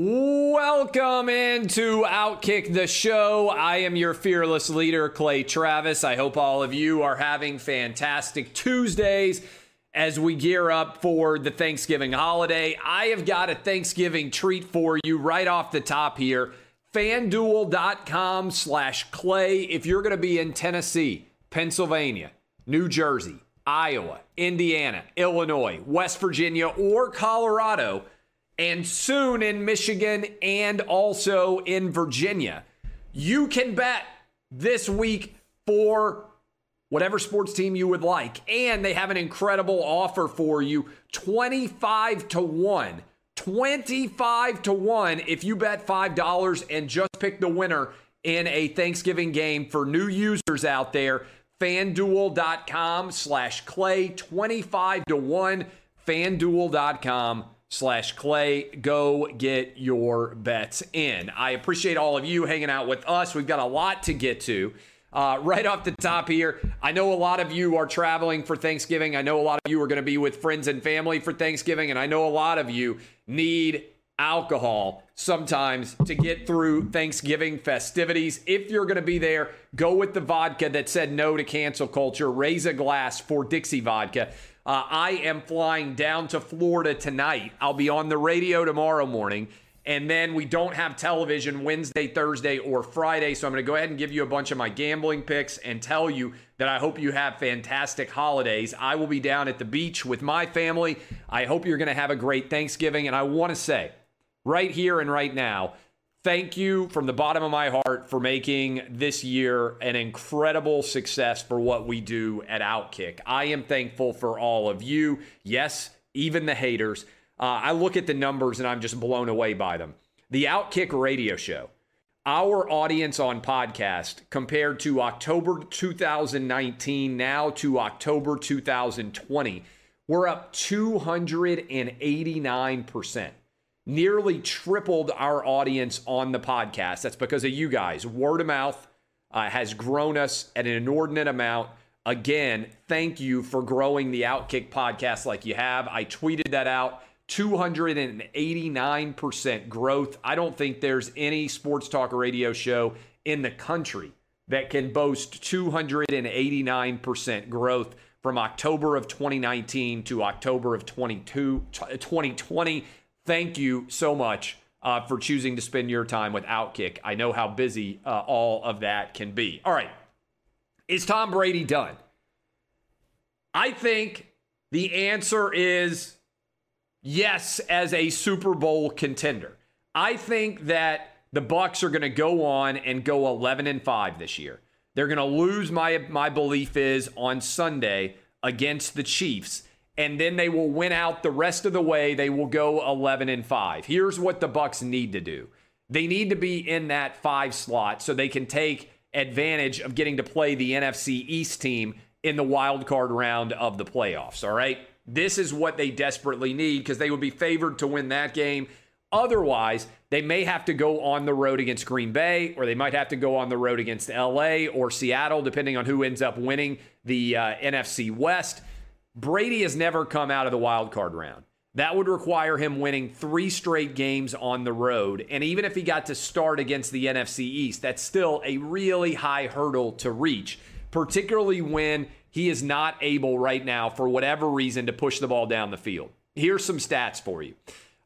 Welcome into Outkick the Show. I am your fearless leader, Clay Travis. I hope all of you are having fantastic Tuesdays as we gear up for the Thanksgiving holiday. I have got a Thanksgiving treat for you right off the top here. FanDuel.com slash Clay. If you're going to be in Tennessee, Pennsylvania, New Jersey, Iowa, Indiana, Illinois, West Virginia, or Colorado – and soon in Michigan and also in Virginia. You can bet this week for whatever sports team you would like. And they have an incredible offer for you 25 to 1. 25 to 1 if you bet $5 and just pick the winner in a Thanksgiving game for new users out there. FanDuel.com slash Clay 25 to 1. FanDuel.com slash clay. Go get your bets in. I appreciate all of you hanging out with us. We've got a lot to get to. Uh, right off the top here i know a lot of you are traveling for thanksgiving. I know a lot of you are going to be with friends and family for thanksgiving and i know a lot of you need alcohol sometimes to get through thanksgiving festivities. If you're going to be there go with the vodka that said no to cancel culture. Raise a glass for dixie vodka uh, I am flying down to Florida tonight. I'll be on the radio tomorrow morning. And then we don't have television Wednesday, Thursday, or Friday. So I'm going to go ahead and give you a bunch of my gambling picks and tell you that I hope you have fantastic holidays. I will be down at the beach with my family. I hope you're going to have a great Thanksgiving. And I want to say, right here and right now, thank you from the bottom of my heart for making this year an incredible success for what we do at Outkick. I am thankful for all of you. Yes, even the haters. Uh, I look at the numbers and I'm just blown away by them. The Outkick radio show, our audience on podcast compared to October 2019 now to October 2020, we're up 289% nearly tripled our audience on the podcast. That's because of you guys. Word of mouth uh, has grown us at an inordinate amount. Again, thank you for growing the Outkick podcast like you have. I tweeted that out. 289% growth. I don't think there's any sports talk radio show in the country that can boast 289% growth from October of 2019 to October of 22, 2020 thank you so much uh, for choosing to spend your time with Outkick. I know how busy uh, all of that can be. All right. Is Tom Brady done? I think the answer is yes as a Super Bowl contender. I think that the Bucks are going to go on and go 11 and 5 this year. They're going to lose my my belief is on Sunday against the Chiefs and then they will win out the rest of the way. They will go 11 and 5. Here's what the Bucks need to do. They need to be in that 5 slot so they can take advantage of getting to play the NFC East team in the wild card round of the playoffs, all right? This is what they desperately need because they would be favored to win that game. Otherwise, they may have to go on the road against Green Bay, or they might have to go on the road against LA or Seattle, depending on who ends up winning the uh, NFC West. Brady has never come out of the wild card round. That would require him winning three straight games on the road. And even if he got to start against the NFC East, that's still a really high hurdle to reach, particularly when he is not able right now, for whatever reason, to push the ball down the field. Here's some stats for you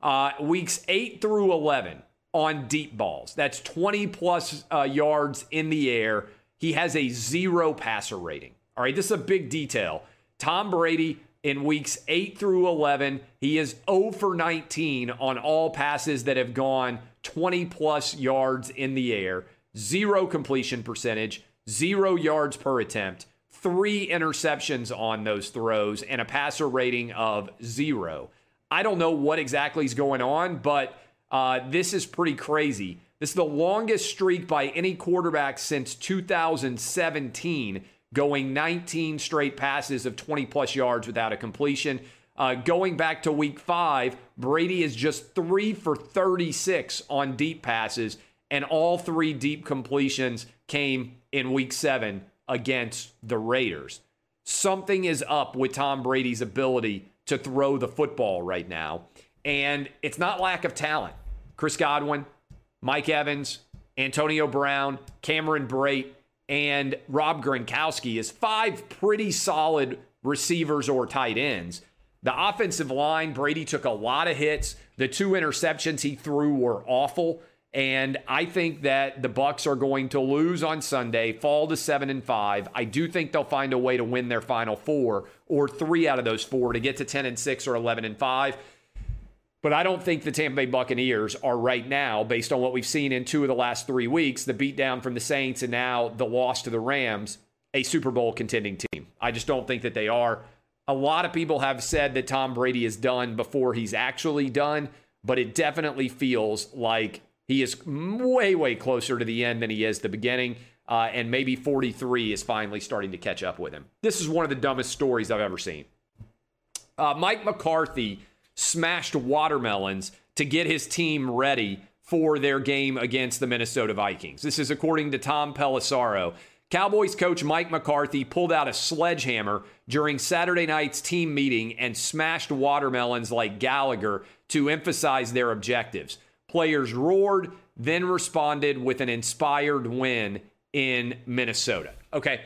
uh, weeks 8 through 11 on deep balls, that's 20 plus uh, yards in the air. He has a zero passer rating. All right, this is a big detail. Tom Brady in weeks 8 through 11, he is 0 for 19 on all passes that have gone 20 plus yards in the air, zero completion percentage, zero yards per attempt, three interceptions on those throws, and a passer rating of zero. I don't know what exactly is going on, but uh, this is pretty crazy. This is the longest streak by any quarterback since 2017 going 19 straight passes of 20 plus yards without a completion. Uh, going back to week five, Brady is just three for 36 on deep passes, and all three deep completions came in week seven against the Raiders. Something is up with Tom Brady's ability to throw the football right now. And it's not lack of talent. Chris Godwin, Mike Evans, Antonio Brown, Cameron Brate, and Rob Gronkowski is five pretty solid receivers or tight ends. The offensive line, Brady took a lot of hits. The two interceptions he threw were awful. And I think that the Bucks are going to lose on Sunday, fall to seven and five. I do think they'll find a way to win their final four or three out of those four to get to 10 and six or 11 and five. But I don't think the Tampa Bay Buccaneers are right now, based on what we've seen in two of the last three weeks, the beatdown from the Saints and now the loss to the Rams, a Super Bowl contending team. I just don't think that they are. A lot of people have said that Tom Brady is done before he's actually done, but it definitely feels like he is way, way closer to the end than he is the beginning. Uh, and maybe 43 is finally starting to catch up with him. This is one of the dumbest stories I've ever seen. Uh, Mike McCarthy smashed watermelons to get his team ready for their game against the Minnesota Vikings. This is according to Tom Pelissero. Cowboys coach Mike McCarthy pulled out a sledgehammer during Saturday night's team meeting and smashed watermelons like Gallagher to emphasize their objectives. Players roared, then responded with an inspired win in Minnesota. Okay.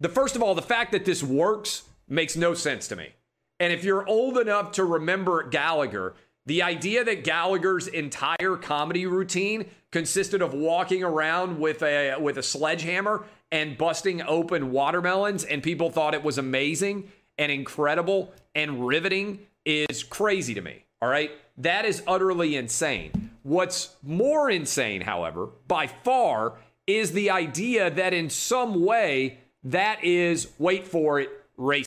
The first of all, the fact that this works makes no sense to me. And if you're old enough to remember Gallagher, the idea that Gallagher's entire comedy routine consisted of walking around with a with a sledgehammer and busting open watermelons and people thought it was amazing and incredible and riveting is crazy to me. All right? That is utterly insane. What's more insane, however, by far is the idea that in some way that is wait for it racist.